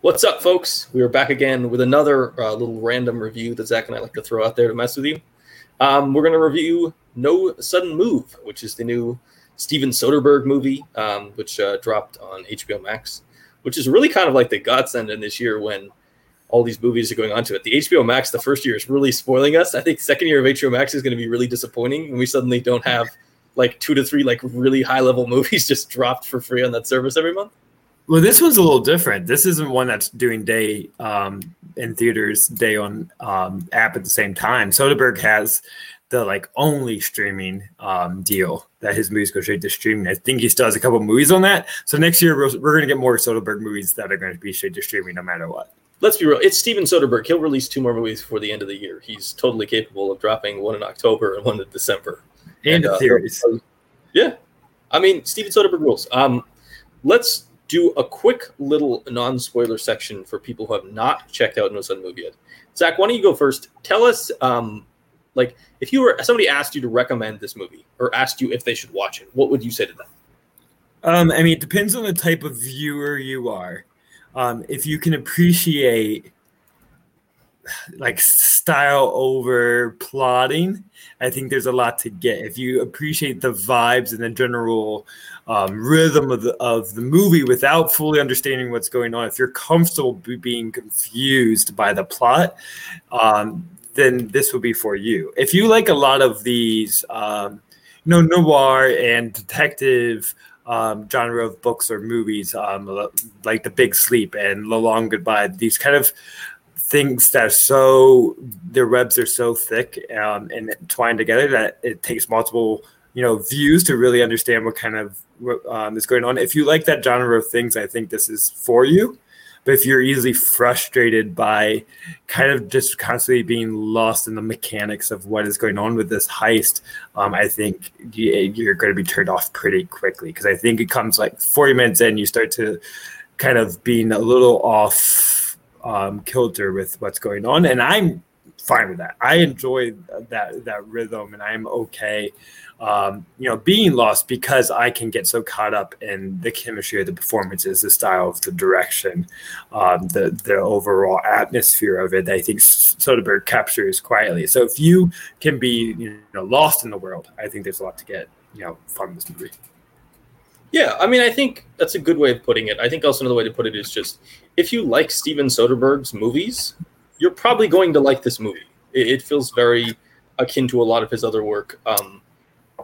What's up, folks? We are back again with another uh, little random review that Zack and I like to throw out there to mess with you. Um, we're going to review No Sudden Move, which is the new Steven Soderbergh movie, um, which uh, dropped on HBO Max, which is really kind of like the godsend in this year when all these movies are going on to it. The HBO Max, the first year is really spoiling us. I think second year of HBO Max is going to be really disappointing when we suddenly don't have like two to three like really high level movies just dropped for free on that service every month. Well, this one's a little different. This isn't one that's doing day um, in theaters, day on um, app at the same time. Soderbergh has the like only streaming um, deal that his movies go straight to streaming. I think he still has a couple movies on that. So next year we're, we're going to get more Soderbergh movies that are going to be straight to streaming no matter what. Let's be real. It's Steven Soderbergh. He'll release two more movies before the end of the year. He's totally capable of dropping one in October and one in December. And, and uh, theories. Yeah. I mean, Steven Soderbergh rules. Um, let's do a quick little non-spoiler section for people who have not checked out No Sudden Move yet. Zack, why don't you go first? Tell us, um, like, if you were somebody asked you to recommend this movie or asked you if they should watch it, what would you say to them? Um, I mean, it depends on the type of viewer you are. Um, if you can appreciate like style over plotting, I think there's a lot to get. If you appreciate the vibes and the general um, rhythm of the of the movie without fully understanding what's going on, if you're comfortable being confused by the plot, um, then this will be for you. If you like a lot of these, um, you know, noir and detective um, genre of books or movies, um, like The Big Sleep and The Long Goodbye, these kind of things that are so their webs are so thick um, and twined together that it takes multiple you know views to really understand what kind of um, is going on. If you like that genre of things, I think this is for you. But if you're easily frustrated by kind of just constantly being lost in the mechanics of what is going on with this heist, um, I think you're going to be turned off pretty quickly because I think it comes like 40 minutes in, you start to kind of being a little off um, kilter with what's going on, and I'm fine with that. I enjoy that that rhythm, and I'm okay, um, you know, being lost because I can get so caught up in the chemistry of the performances, the style of the direction, um, the the overall atmosphere of it. I think Soderbergh captures quietly. So if you can be you know lost in the world, I think there's a lot to get you know from this movie. Yeah, I mean, I think that's a good way of putting it. I think also another way to put it is just if you like Steven Soderbergh's movies, you're probably going to like this movie. It, it feels very akin to a lot of his other work. Um,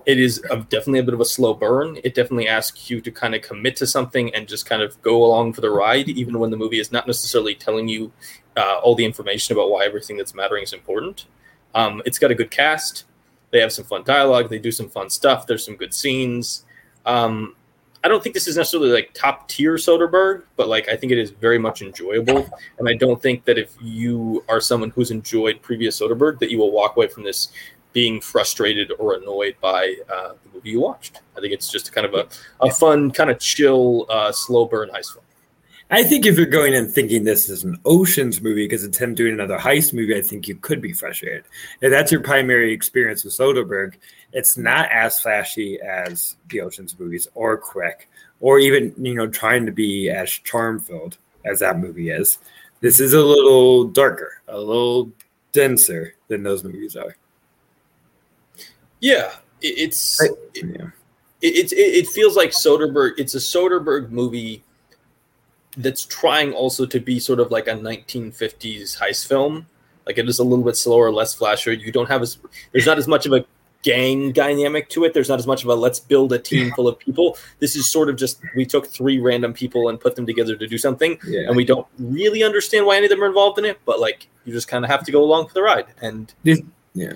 it is a, definitely a bit of a slow burn. It definitely asks you to kind of commit to something and just kind of go along for the ride, even when the movie is not necessarily telling you uh, all the information about why everything that's mattering is important. Um, it's got a good cast. They have some fun dialogue. They do some fun stuff. There's some good scenes. Um, I don't think this is necessarily like top tier Soderbergh, but like I think it is very much enjoyable. And I don't think that if you are someone who's enjoyed previous Soderbergh, that you will walk away from this being frustrated or annoyed by uh, the movie you watched. I think it's just kind of a, a fun, kind of chill, uh, slow burn heist film. I think if you're going in thinking this is an Ocean's movie because it's him doing another heist movie, I think you could be frustrated. If that's your primary experience with Soderbergh, it's not as flashy as the Ocean's movies or quick or even, you know, trying to be as charm filled as that movie is. This is a little darker, a little denser than those movies are. Yeah, it's I, yeah. It, it, it feels like Soderbergh. It's a Soderbergh movie that's trying also to be sort of like a 1950s heist film. Like it is a little bit slower, less flasher. You don't have as there's not as much of a gang dynamic to it. There's not as much of a let's build a team full of people. This is sort of just we took three random people and put them together to do something, yeah. and we don't really understand why any of them are involved in it. But like you just kind of have to go along for the ride. And yeah,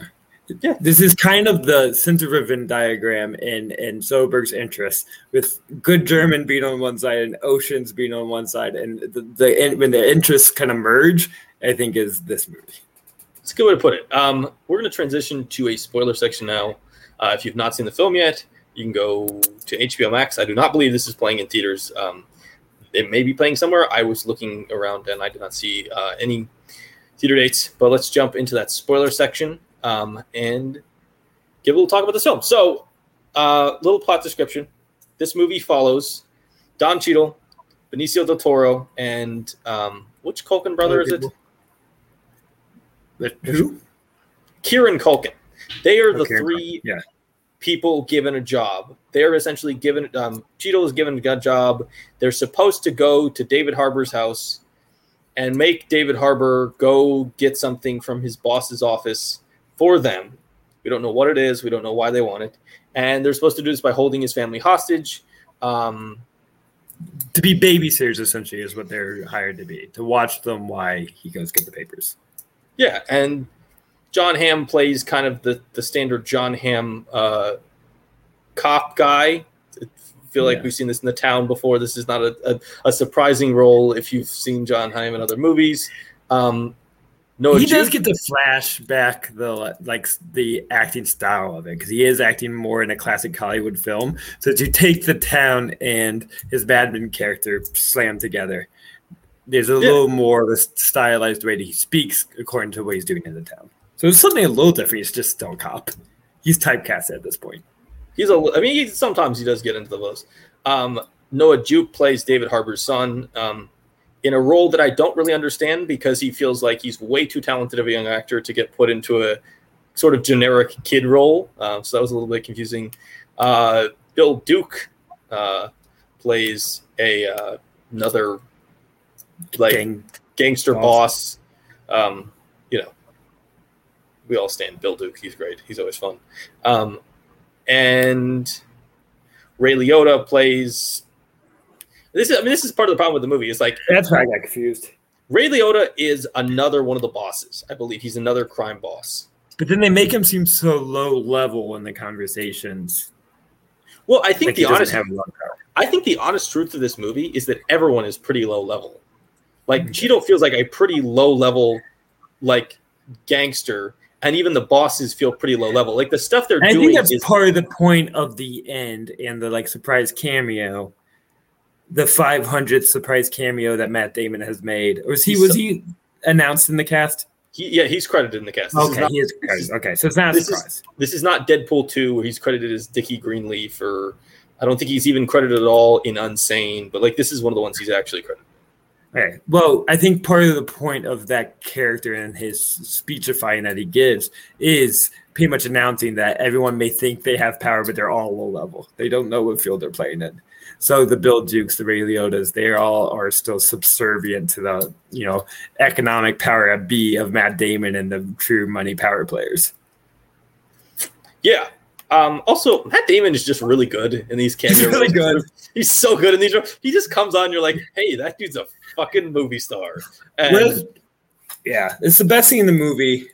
yeah. This is kind of the center of Venn diagram in in Soderbergh's interest, with good German being on one side and oceans being on one side, and the, the when the interests kind of merge, I think is this movie. It's a good way to put it. Um, we're going to transition to a spoiler section now. Uh, if you've not seen the film yet, you can go to HBO Max. I do not believe this is playing in theaters. Um, it may be playing somewhere. I was looking around and I did not see uh, any theater dates. But let's jump into that spoiler section um, and give a little talk about this film. So, uh, little plot description. This movie follows Don Cheadle, Benicio del Toro, and um, which Culkin brother is it? The Who? Kieran Culkin. They are the Okay, three yeah. people given a job. They're essentially given. Um, Cheadle is given a job. They're supposed to go to David Harbour's house and make David Harbour go get something from his boss's office for them. We don't know what it is. We don't know why they want it. And they're supposed to do this by holding his family hostage. Um, To be babysitters, essentially, is what they're hired to be to watch them while he goes get the papers. Yeah, and Jon Hamm plays kind of the the standard Jon Hamm uh, cop guy. I feel like Yeah. we've seen this in the town before. This is not a, a, a surprising role if you've seen Jon Hamm in other movies. Um, Noah he does get to flashback the like the acting style of it because he is acting more in a classic Hollywood film. So to take the town and his Mad Men character slam together, there's a Yeah. little more of a stylized way that he speaks according to what he's doing in the town. So it's something a little different. He's just still a cop. He's typecast at this point. He's a. I mean, he, sometimes he does get into the buzz. Um, Noah Jupe plays David Harbour's son um, in a role that I don't really understand because he feels like he's way too talented of a young actor to get put into a sort of generic kid role. Uh, so that was a little bit confusing. Uh, Bill Duke uh, plays a uh, another like Gang. gangster Boss. boss. Um, you know, we all stand Bill Duke. He's great. He's always fun. Um, and Ray Liotta plays. This is. I mean, this is part of the problem with the movie. It's like That's why I got confused. Ray Liotta is another one of the bosses. I believe he's another crime boss. But then they make him seem so low level in the conversations. Well, I think Like the honest. have a lot of power. I think the honest truth of this movie is that everyone is pretty low level. Like Okay. Cheadle feels like a pretty low level, like gangster, and even the bosses feel pretty low level. Like the stuff they're And I doing think that's is part of the point of the end and the like surprise cameo, the 500th surprise cameo that Matt Damon has made. Or Was he was he announced in the cast? he, yeah, he's credited in the cast. This is okay, not, he is. is- okay, so it's not a this is- surprise. this is not Deadpool two, where he's credited as Dickie Greenleaf, or I don't think he's even credited at all in Unsane. But like this is one of the ones he's actually credited. Okay. Well, I think part of the point of that character and his speechifying that he gives is pretty much announcing that everyone may think they have power, but they're all low level. They don't know what field they're playing in. So the Bill Dukes, the Ray Liottas, they all are still subservient to the you know economic power at B of Matt Damon and the true money power players. Yeah. Um, also, Matt Damon is just really good in these cameos. He's really good. He's so good in these. He just comes on. You're like, hey, that dude's a fucking movie star. And yeah, it's the best thing in the movie.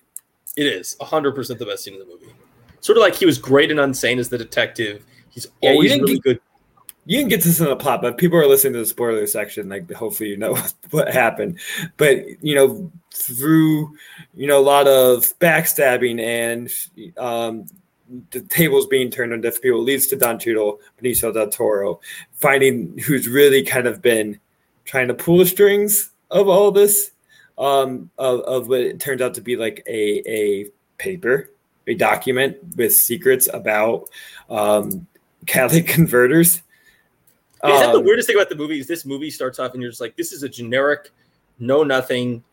It is 100 percent the best scene in the movie. Sort of like he was great and Unsane as the detective. He's Yeah, you always didn't really get- good. you can get this in the plot, but people are listening to the spoiler section. Like, hopefully, you know what happened. But you know, through you know a lot of backstabbing and um, the tables being turned on different people leads to Don Cheadle, Benicio del Toro, finding who's really kind of been trying to pull the strings of all this, um, of, of what it turns out to be like a a paper, a document with secrets about um, Catholic converters. Is that the Um, weirdest thing about the movie? Is this movie starts off and you're just like, this is a generic, know nothing,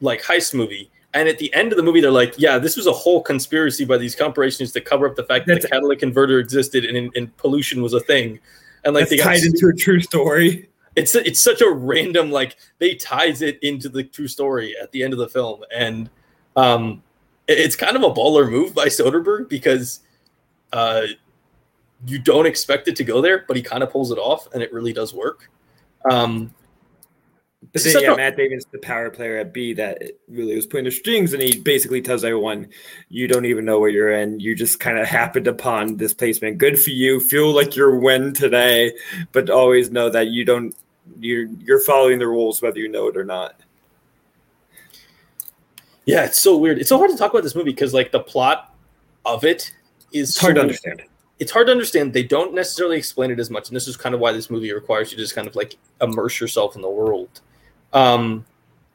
like heist movie. And at the end of the movie, they're like, yeah, this was a whole conspiracy by these corporations to cover up the fact that the catalytic converter existed and, and pollution was a thing. And like they got tied into a true story. It's it's such a random like they ties it into the true story at the end of the film. And um it's kind of a baller move by Soderbergh because uh you don't expect it to go there but he kind of pulls it off and it really does work. Um But then, yeah, Matt Damon's the power player at B that really was putting the strings, and he basically tells everyone, "You don't even know where you're in. You just kind of happened upon this placement. Good for you. Feel like you're win today, but always know that you don't. You're you're following the rules whether you know it or not." yeah it's so weird it's so hard to talk about this movie because like the plot of it is It's hard so- to understand. it's hard to understand. They don't necessarily explain it as much, and this is kind of why this movie requires you to just kind of like immerse yourself in the world. Um,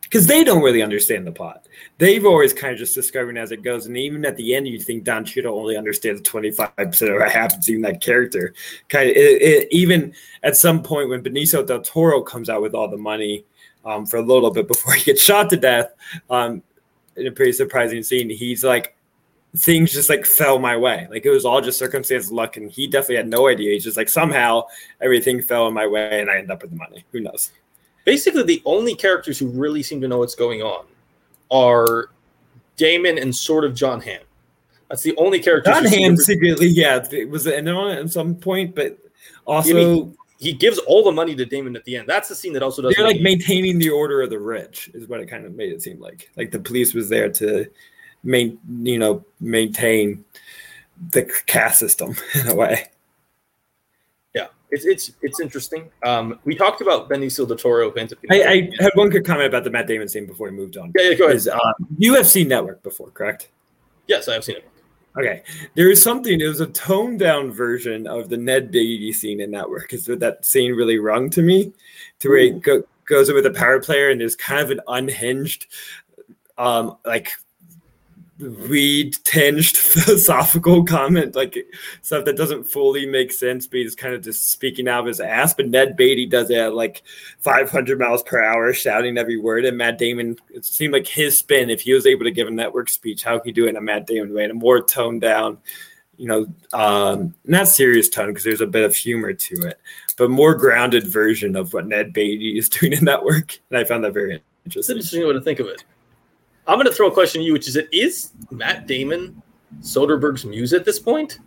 because they don't really understand the plot. They've always kind of just discovering as it goes, and even at the end, you think Don Cheadle only understands twenty five percent of what happens in that character. Kind of, it, it, even at some point when Benicio del Toro comes out with all the money um, for a little bit before he gets shot to death, um, in a pretty surprising scene, he's like, things just like fell my way. Like it was all just circumstance, luck, and he definitely had no idea. He's just like somehow everything fell in my way, and I end up with the money. Who knows? Basically, the only characters who really seem to know what's going on are Damon and sort of Jon Hamm. That's the only character. Jon Hamm secretly, yeah, it was in on it at some point, but also. I mean, he gives all the money to Damon at the end. That's the scene that also does. They're like maintaining the order of the rich, is what it kind of made it seem like. Like the police was there to, main, you know, maintain the caste system in a way. It's it's it's interesting. Um, we talked about Benicio del Toro. I, I had one good comment about the Matt Damon scene before we moved on. Yeah, yeah go ahead. Is, um, you have seen Network before, correct? Yes, I have seen it. Okay, there is something. It was a toned down version of the Ned Beatty scene in Network. Is what that scene really rung to me, to where he go, goes in with a power player and there's kind of an unhinged, um, like weed tinged philosophical comment, like stuff that doesn't fully make sense, but he's kind of just speaking out of his ass. But Ned Beatty does it at like 500 miles per hour, shouting every word. And Matt Damon, it seemed like his spin, if he was able to give a network speech, how he do it in a Matt Damon way, in a more toned down, you know, um, not serious tone because there's a bit of humor to it, but more grounded version of what Ned Beatty is doing in Network. And I found that very interesting. It's interesting way to think of it. I'm going to throw a question to you, which is: it is Matt Damon Soderbergh's muse at this point?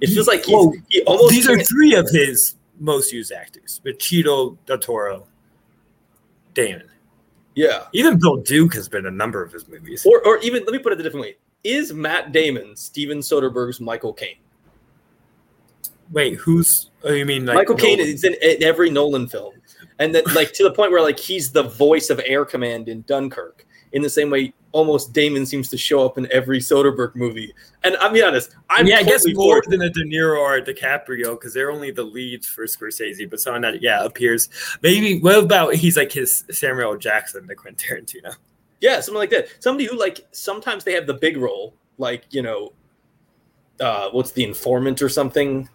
It feels like he's, well, he almost. These are three of his most used actors: Cheadle, Del Toro, Damon. Yeah, even Bill Duke has been a number of his movies. Or, or even let me put it a different way: Is Matt Damon Steven Soderbergh's Michael Caine? Wait, who's? Oh, you mean like Michael Caine is in, in every Nolan film, and then like to the point where like he's the voice of Air Command in Dunkirk in the same way almost Damon seems to show up in every Soderbergh movie. And I'll be honest, I'm yeah, totally I guess more than a De Niro or a DiCaprio because they're only the leads for Scorsese, but someone that yeah appears. Maybe what about he's like his Samuel Jackson to Quentin Tarantino? Yeah, something like that. Somebody who like sometimes they have the big role, like you know, uh, what's the informant or something,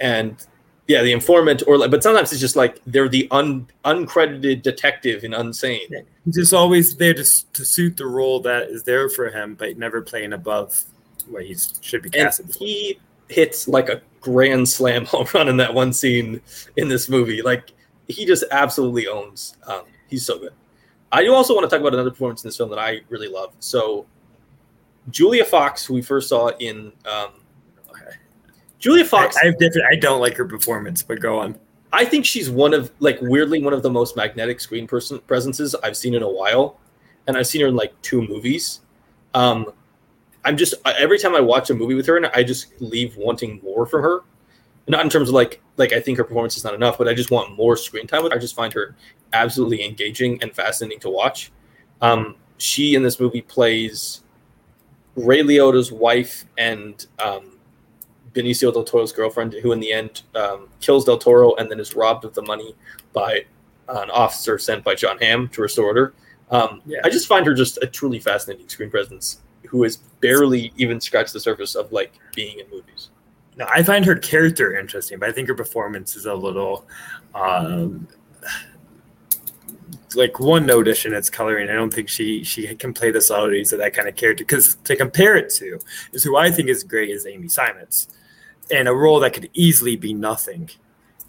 and yeah, the informant, or like, but sometimes it's just like they're the un, uncredited detective in Unsane. He's just always there to, to suit the role that is there for him, but never playing above what he should be casted. And he hits like a grand slam home run in that one scene in this movie. Like he just absolutely owns. Um, he's so good. I do also want to talk about another performance in this film that I really love. So, Julia Fox, who we first saw in um, Julia Fox. I, I have different. I don't like her performance, but go on. I think she's one of like weirdly one of the most magnetic screen person presences I've seen in a while, and I've seen her in like two movies. Um, I'm just every time I watch a movie with her, and I just leave wanting more from her. Not in terms of like like I think her performance is not enough, but I just want more screen time with her. I just find her absolutely engaging and fascinating to watch. Um, she in this movie plays Ray Liotta's wife and um, Benicio del Toro's girlfriend, who in the end um, kills del Toro and then is robbed of the money by an officer sent by Jon Hamm to restore order. Um, yeah. I just find her just a truly fascinating screen presence who has barely even scratched the surface of like being in movies. No, I find her character interesting, but I think her performance is a little um, like one notice in its coloring. I don't think she she can play the subtleties of that kind of character. Because to compare it to is who I think is great is Amy Seimetz in a role that could easily be nothing.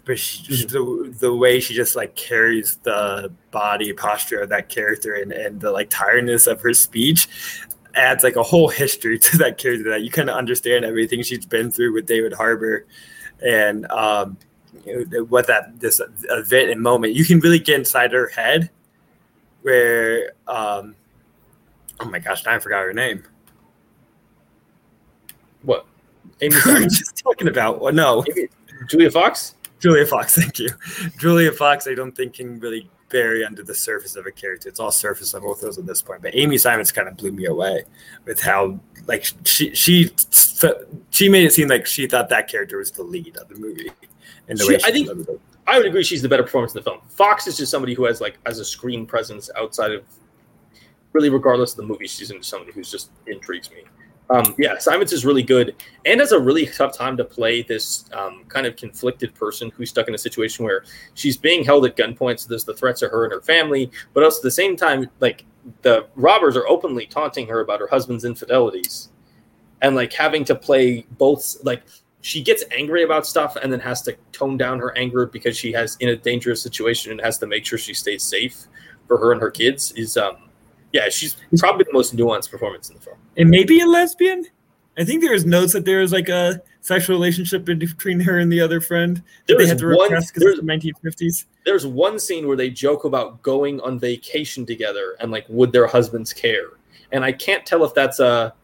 But she, mm-hmm. the, the way she just like carries the body posture of that character and, and the like tiredness of her speech adds like a whole history to that character that you kind of understand everything she's been through with David Harbour and um, you know, what that this event and moment you can really get inside her head where um, oh my gosh I forgot her name what Amy we were just talking about. Well, no, Julia Fox. Julia Fox, thank you. Julia Fox, I don't think can really bury under the surface of a character. It's all surface level those at this point. But Amy Seimetz kind of blew me away with how like she she she made it seem like she thought that character was the lead of the movie. And the she, way I think I would agree she's the better performance in the film. Fox is just somebody who has like as a screen presence outside of really regardless of the movie she's in, somebody who's just intrigues me. Um, yeah, Simons is really good and has a really tough time to play this um, kind of conflicted person who's stuck in a situation where she's being held at gunpoint. So there's the threats of her and her family, but also at the same time, like the robbers are openly taunting her about her husband's infidelities and like having to play both like she gets angry about stuff and then has to tone down her anger because she has in a dangerous situation and has to make sure she stays safe for her and her kids is um yeah she's probably the most nuanced performance in the film and maybe a lesbian i think there is notes that there is like a sexual relationship between her and the other friend that they had to repress because the 1950s there's one scene where they joke about going on vacation together and like would their husbands care and i can't tell if that's a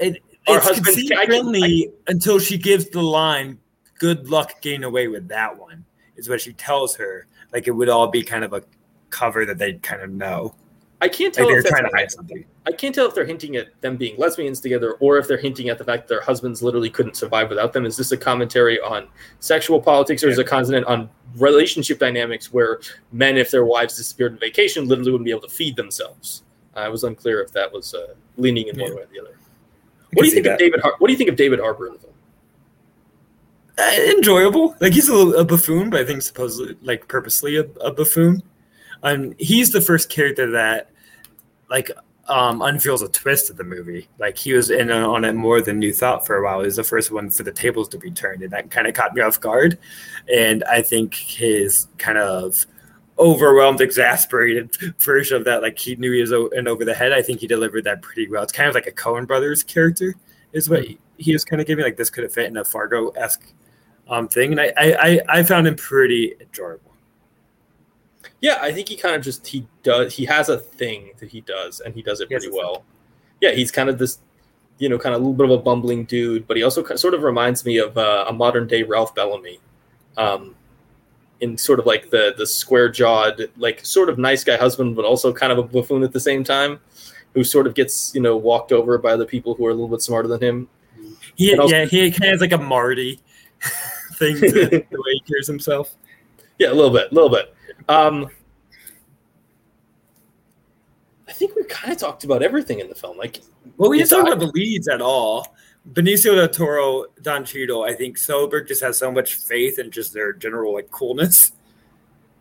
it, it's conceit friendly until she gives the line, "Good luck getting away with that one." Is what she tells her. Like it would all be kind of a cover that they kind of know. I can't tell like if they're trying to hide something. I can't tell if they're hinting at them being lesbians together or if they're hinting at the fact that their husbands literally couldn't survive without them. Is this a commentary on sexual politics or yeah. is it a consonant on relationship dynamics where men, if their wives disappeared on vacation, literally wouldn't be able to feed themselves? I was unclear if that was uh, leaning in yeah. one way or the other. What do you think that. of David? Har- what do you think of David Harbour in the film? Uh, enjoyable. Like he's a, a, buffoon, but I think supposedly like purposely a, a buffoon. And he's the first character that like um, unveils a twist of the movie. Like he was in on it more than you thought for a while. He was the first one for the tables to be turned, and that kind of caught me off guard. And I think his kind of overwhelmed, exasperated version of that. Like he knew he was in over the head. I think he delivered that pretty well. It's kind of like a Coen Brothers character, is what he, he was kind of giving. Like this could have fit in a Fargo esque um, thing, and I, I I found him pretty enjoyable. Yeah, I think he kind of just he does he has a thing that he does, and he does it pretty well. Yeah, he's kind of this you know, kind of a little bit of a bumbling dude, but he also sort of reminds me of uh, a modern day Ralph Bellamy. Um, in sort of like the the square jawed, like sort of nice guy husband, but also kind of a buffoon at the same time, who sort of gets you know walked over by the people who are a little bit smarter than him. He, also, yeah, he kind of has like a Marty thing to the way he carries himself. Yeah, a little bit, a little bit. Um, I think we kind of talked about everything in the film. Like, well, we didn't talk about the leads at all. Benicio del Toro, Don Cheadle, I think Soderbergh just has so much faith in just their general like coolness.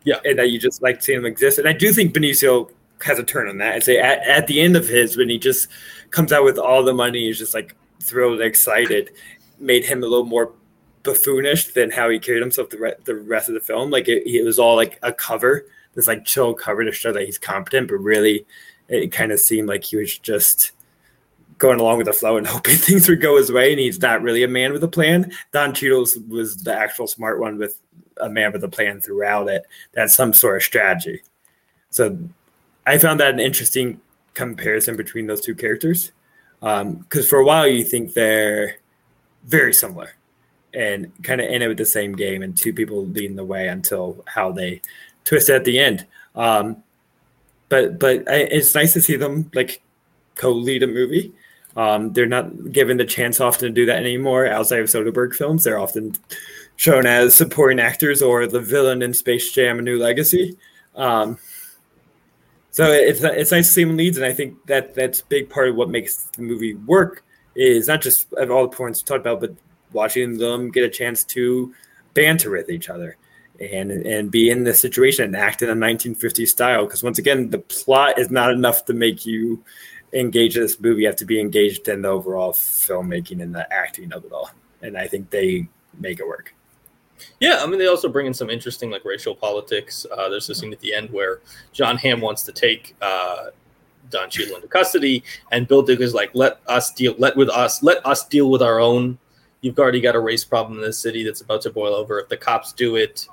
Yeah. And that you just like seeing them exist. And I do think Benicio has a turn on that. I'd say at, at the end of his, when he just comes out with all the money, he's just like thrilled and excited, made him a little more buffoonish than how he carried himself the, re- the rest of the film. Like it, it was all like a cover, this like chill cover to show that he's competent, but really it kind of seemed like he was just going along with the flow and hoping things would go his way. And he's not really a man with a plan. Don Cheadle was the actual smart one with a man with a plan throughout it. That's some sort of strategy. So I found that an interesting comparison between those two characters. Because um, for a while you think they're very similar and kind of in it with the same game and two people leading the way until how they twist at the end. Um, but but I, it's nice to see them like co-lead a movie um, they're not given the chance often to do that anymore outside of Soderbergh films. They're often shown as supporting actors or the villain in Space Jam: A New Legacy. Um, so it's it's nice to see them leads, and I think that that's a big part of what makes the movie work. Is not just at all the points we talked about, but watching them get a chance to banter with each other and and be in the situation and act in a 1950s style. Because once again, the plot is not enough to make you engage in this movie, you have to be engaged in the overall filmmaking and the acting of it all. And I think they make it work. Yeah, I mean, they also bring in some interesting like racial politics. Uh, there's a scene at the end where Jon Hamm wants to take uh, Don Cheadle into custody, and Bill Duke is like, "Let us deal. Let with us. Let us deal with our own. You've already got a race problem in this city that's about to boil over. If the cops do it,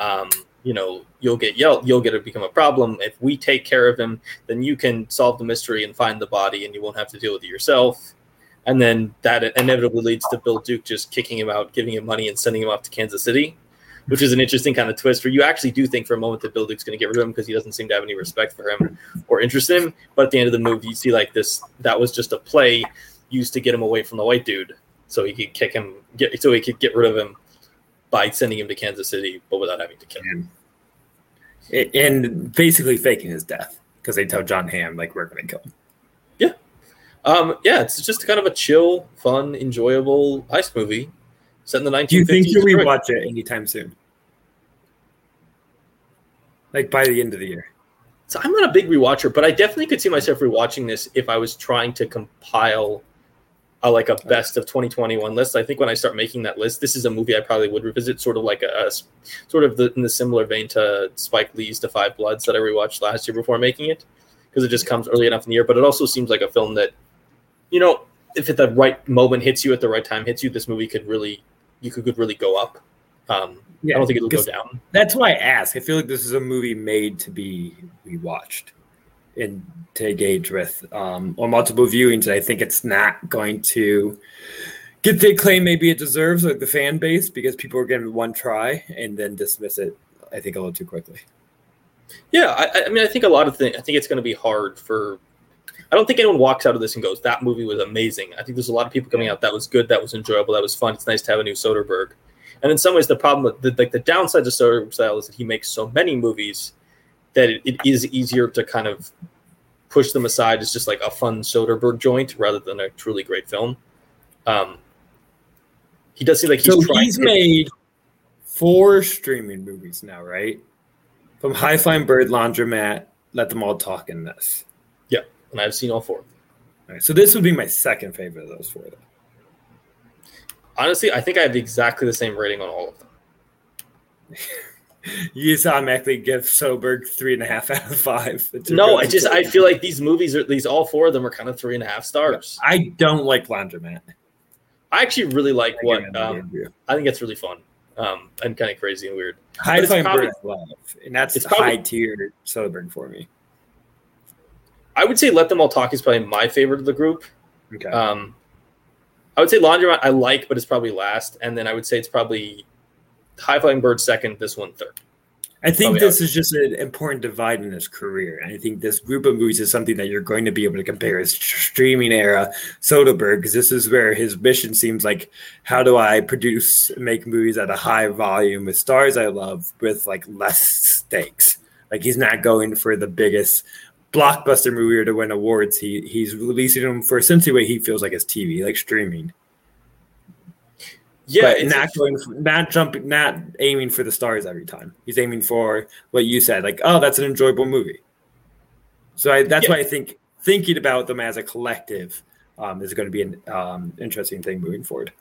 um, you know you'll get yelled you'll get to become a problem. If we take care of him then you can solve the mystery and find the body and you won't have to deal with it yourself. And then that inevitably leads to bill duke just kicking him out giving him money and sending him off to kansas city which is an interesting kind of twist where you. Actually do think for a moment that bill duke's going to get rid of him because he doesn't seem to have any respect for him or interest in him. But at the end of the movie you see like this that was just a play used to get him away from the white dude so he could kick him get so he could get rid of him by sending him to Kansas City, but without having to kill him. And basically faking his death. because they tell Jon Hamm like we're gonna kill him. Yeah, um, yeah, it's just kind of a chill, fun, enjoyable heist movie set in the 1950s. Do you think you'll rewatch it anytime soon? Like by the end of the year. So I'm not a big rewatcher, but I definitely could see myself rewatching this if I was trying to compile a, like a best of 2021 list. I think when I start making that list, this is a movie I probably would revisit, sort of like a, a sort of the, in the similar vein to Spike Lee's *Da Five Bloods* that I rewatched last year before making it, because it just comes early enough in the year. But it also seems like a film that, you know, if at the right moment hits you at the right time hits you, this movie could really, you could, could really go up. Um, yeah, I don't think it'll go down. That's why I ask. I feel like this is a movie made to be rewatched and to engage with um, on multiple viewings. I think it's not going to get the acclaim maybe it deserves, like the fan base, because people are getting one try and then dismiss it. I think a little too quickly. Yeah, I, I mean, I think a lot of things. I think it's going to be hard for. I don't think anyone walks out of this and goes, "That movie was amazing." I think there's a lot of people coming out that was good, that was enjoyable, that was fun. It's nice to have a new Soderbergh. And in some ways, the problem with the, like the downside to Soderbergh style is that he makes so many movies that it, it is easier to kind of push them aside as just like a fun Soderbergh joint rather than a truly great film. Um, he does seem like he's so he's made four streaming movies now, right? From High Flying Bird, Laundromat, Let Them All Talk in this. Yeah, and I've seen all four. All right, so this would be my second favorite of those four. Though. Honestly, I think I have exactly the same rating on all of them. you just automatically give Soderbergh three and a half out of five. No, I just I feel like these movies are these all four of them are kind of three and a half stars. I don't like Laundromat. I actually really like I what um, I think it's really fun um, and kind of crazy and weird. High Flying Bird love, and that's it's high tier Soderbergh for me. I would say Let Them All Talk is probably my favorite of the group. Okay. Um, I would say Laundromat I like, but it's probably last, and then I would say it's probably High Flying Bird second, this one third. I think Probably this is just an important divide in his career. And I think this group of movies is something that you're going to be able to compare his streaming era Soderbergh, because this is where his mission seems like how do I produce, make movies at a high volume with stars I love with like less stakes. Like he's not going for the biggest blockbuster movie or to win awards. He he's releasing them for essentially what he feels like his TV, like streaming. Yeah, but not going, not jumping, not aiming for the stars every time. He's aiming for what you said, like, oh, that's an enjoyable movie. So I, that's yeah. why I think thinking about them as a collective um, is going to be an um, interesting thing moving forward.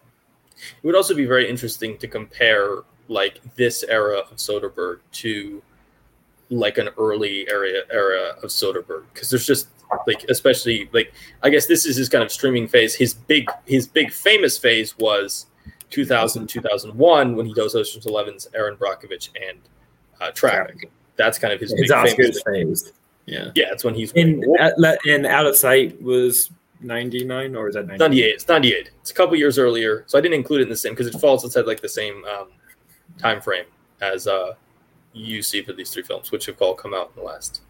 It would also be very interesting to compare like this era of Soderbergh to like an early area era of Soderbergh because there's just like especially like I guess this is his kind of streaming phase. His big his big famous phase was 2000, 2001 when he does Ocean's Eleven's Erin Brockovich and uh, Traffic. That's kind of his big Oscars phase. Yeah, yeah, it's when he's in and Out of Sight was 99 or is that 98? 98? It's 98. It's a couple years earlier, so I didn't include it in the same because it falls inside like the same um, time frame as uh, you see for these three films, which have all come out in the last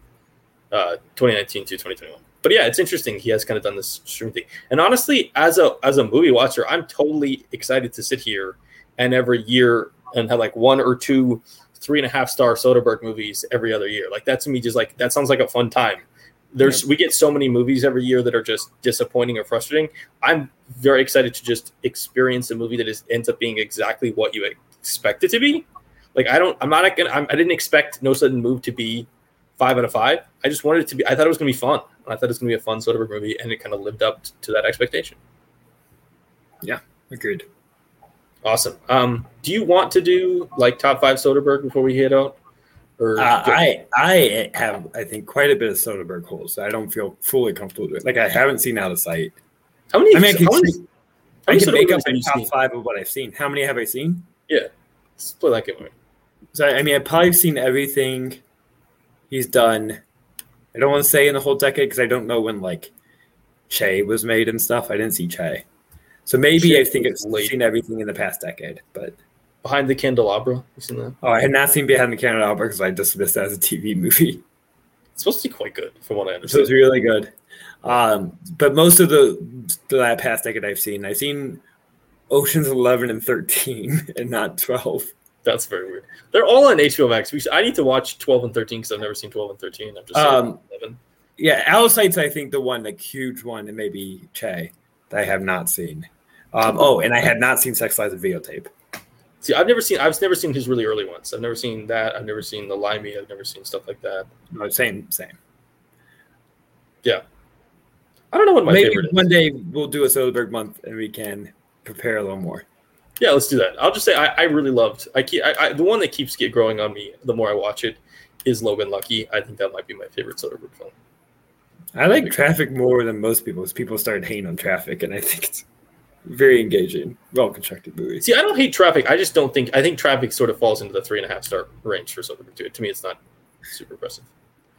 uh, 2019 to 2021 but yeah, it's interesting. He has kind of done this stream thing. And honestly, as a as a movie watcher, I'm totally excited to sit here and every year and have like one or two three and a half star Soderbergh movies every other year. Like that to me just like that sounds like a fun time. There's we get so many movies every year that are just disappointing or frustrating. I'm very excited to just experience a movie that is ends up being exactly what you expect it to be. Like I don't, I'm not gonna, I'm, I didn't expect No Sudden Move to be five out of five. I just wanted it to be. I thought it was gonna be fun. I thought it was gonna be a fun Soderbergh movie, and it kind of lived up to that expectation. Yeah, agreed. Awesome. Um, do you want to do like top five Soderbergh before we hit out? Or uh, I I have I think quite a bit of Soderbergh holes. I don't feel fully comfortable with. It. Like I haven't seen Out of Sight. How many? I mean, I can, many, I can make up a top seen? five of what I've seen. How many have I seen? Yeah, split that game. So I mean, I've probably seen everything he's done. I don't want to say in the whole decade because I don't know when like Che was made and stuff. I didn't see Che, so maybe che I think I've seen everything in the past decade. But Behind the Candelabra, you seen that? Oh, I had not seen Behind the Candelabra because I dismissed it as a TV movie. It's supposed to be quite good, from what I understand. So it's really good. Um, but most of the that past decade I've seen, I've seen Ocean's Eleven and Thirteen, and not twelve. That's very weird. They're all on HBO Max. We should, I need to watch 12 and 13 because I've never seen 12 and 13. I'm just Um, 11. Yeah, of I think the one, like huge one, and maybe Che that I have not seen. Um, oh, and I had not seen Sex Lies and Videotape. See, I've never seen. I've never seen his really early ones. I've never seen that. I've never seen the Limey. I've never seen stuff like that. No, same, same. Yeah, I don't know what my Maybe favorite is. one day we'll do a Soderbergh month and we can prepare a little more. Yeah, let's do that. I'll just say I, I really loved. I keep I, I, the one that keeps get growing on me the more I watch it is Logan Lucky. I think that might be my favorite Soderbergh film. I like Traffic more than most people. Because people started hating on Traffic, and I think it's very engaging, well constructed movie. See, I don't hate Traffic. I just don't think I think Traffic sort of falls into the three and a half star range for Soderbergh. To, to me, it's not super impressive.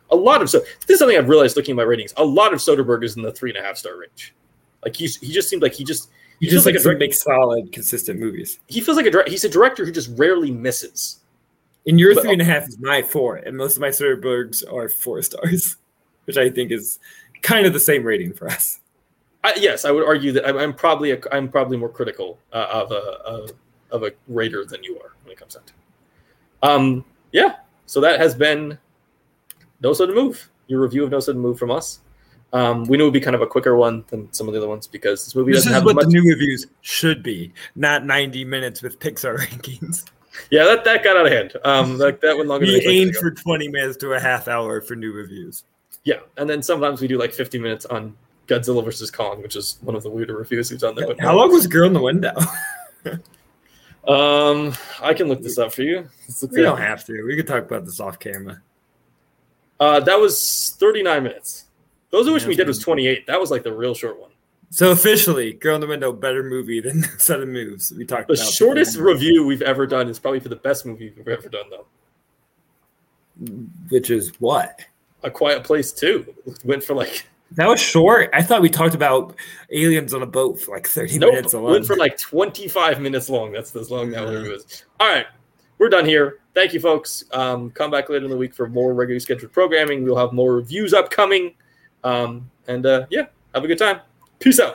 A lot of so this is something I've realized looking at my ratings. A lot of Soderbergh is in the three and a half star range. Like he's he just seemed like he just He just like likes a make solid, consistent movies. he feels like a he's a director who just rarely misses. And your But- three and a half is my four, and most of my Soderberghs are four stars, which I think is kind of the same rating for us. I, yes, I would argue that I'm, I'm probably a, I'm probably more critical uh, of a, a of a rater than you are when it comes down to. it. Um, yeah. So that has been No to Move. Your review of No to Move from us. Um, we knew it would be kind of a quicker one than some of the other ones because this movie This doesn't have what much. the new reviews should be, not 90 minutes with Pixar rankings. yeah, that, that got out of hand. Um, like that went longer. We I expected aim for 20 minutes to a half hour for new reviews. Yeah, and then sometimes we do like 50 minutes on Godzilla versus Kong, which is one of the weirder reviews we've done. That How long was Girl in the Window? Um, I can look this up for you. We don't up. have to. We could talk about this off camera. Uh, that was 39 minutes. Those of which Yeah, we did was 28. That was like the real short one. So officially, Girl in the Window better movie than Set of Moves. We talked about. The about shortest before. review we've ever done is probably for the best movie we've ever done, though. which is what A Quiet Place 2 went for like that was short. I thought we talked about aliens on a boat for like 30 nope, minutes alone. went for like 25 minutes long. That's as long that movie was. All right, we're done here. Thank you, folks. Um, come back later in the week for more regularly scheduled programming. We'll have more reviews upcoming. Um, and uh, yeah, have a good time. Peace out.